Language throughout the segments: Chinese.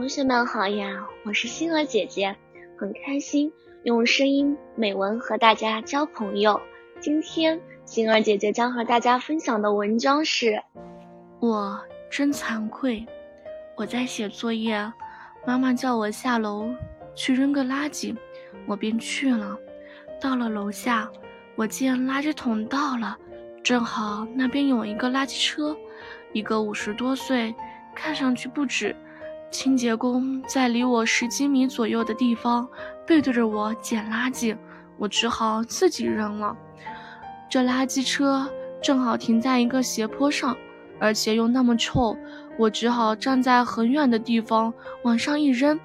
同学们好呀，我是星儿姐姐，很开心用声音美文和大家交朋友。今天星儿姐姐将和大家分享的文章是：我真惭愧，我在写作业，妈妈叫我下楼去扔个垃圾，我便去了。到了楼下，我见垃圾桶到了，正好那边有一个垃圾车，一个五十多岁，看上去不止。清洁工在离我十几米左右的地方背对着我捡垃圾，我只好自己扔了。这垃圾车正好停在一个斜坡上，而且又那么臭，我只好站在很远的地方往上一扔。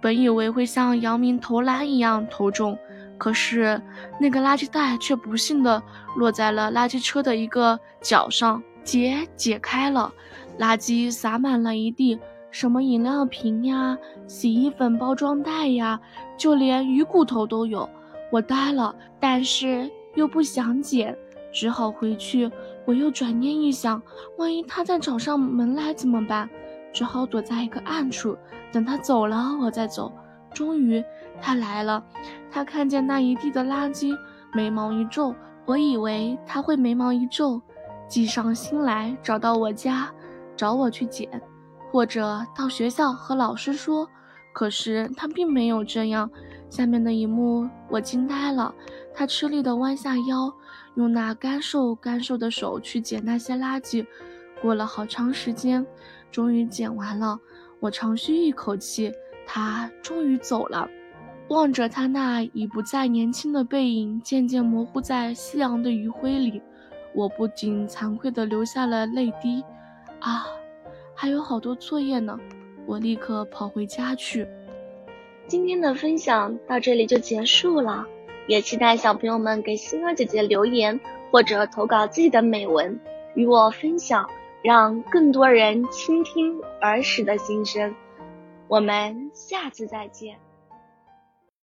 本以为会像姚明投篮一样投中，可是那个垃圾袋却不幸的落在了垃圾车的一个角上，结解开了，垃圾洒满了一地。什么饮料瓶呀，洗衣粉包装袋呀，就连鱼骨头都有。我呆了，但是又不想捡，只好回去。我又转念一想，万一他再找上门来怎么办？只好躲在一个暗处，等他走了我再走。终于他来了，他看见那一地的垃圾，眉毛一皱。我以为他会眉毛一皱，计上心来找到我家，找我去捡。或者到学校和老师说，可是他并没有这样。下面的一幕我惊呆了，他吃力地弯下腰，用那干瘦干瘦的手去捡那些垃圾。过了好长时间，终于捡完了，我长吁一口气，他终于走了。望着他那已不再年轻的背影渐渐模糊在夕阳的余晖里，我不禁惭愧地流下了泪滴。啊！还有好多作业呢，我立刻跑回家去。今天的分享到这里就结束了，也期待小朋友们给星儿姐姐留言或者投稿自己的美文与我分享，让更多人倾听儿时的心声。我们下次再见。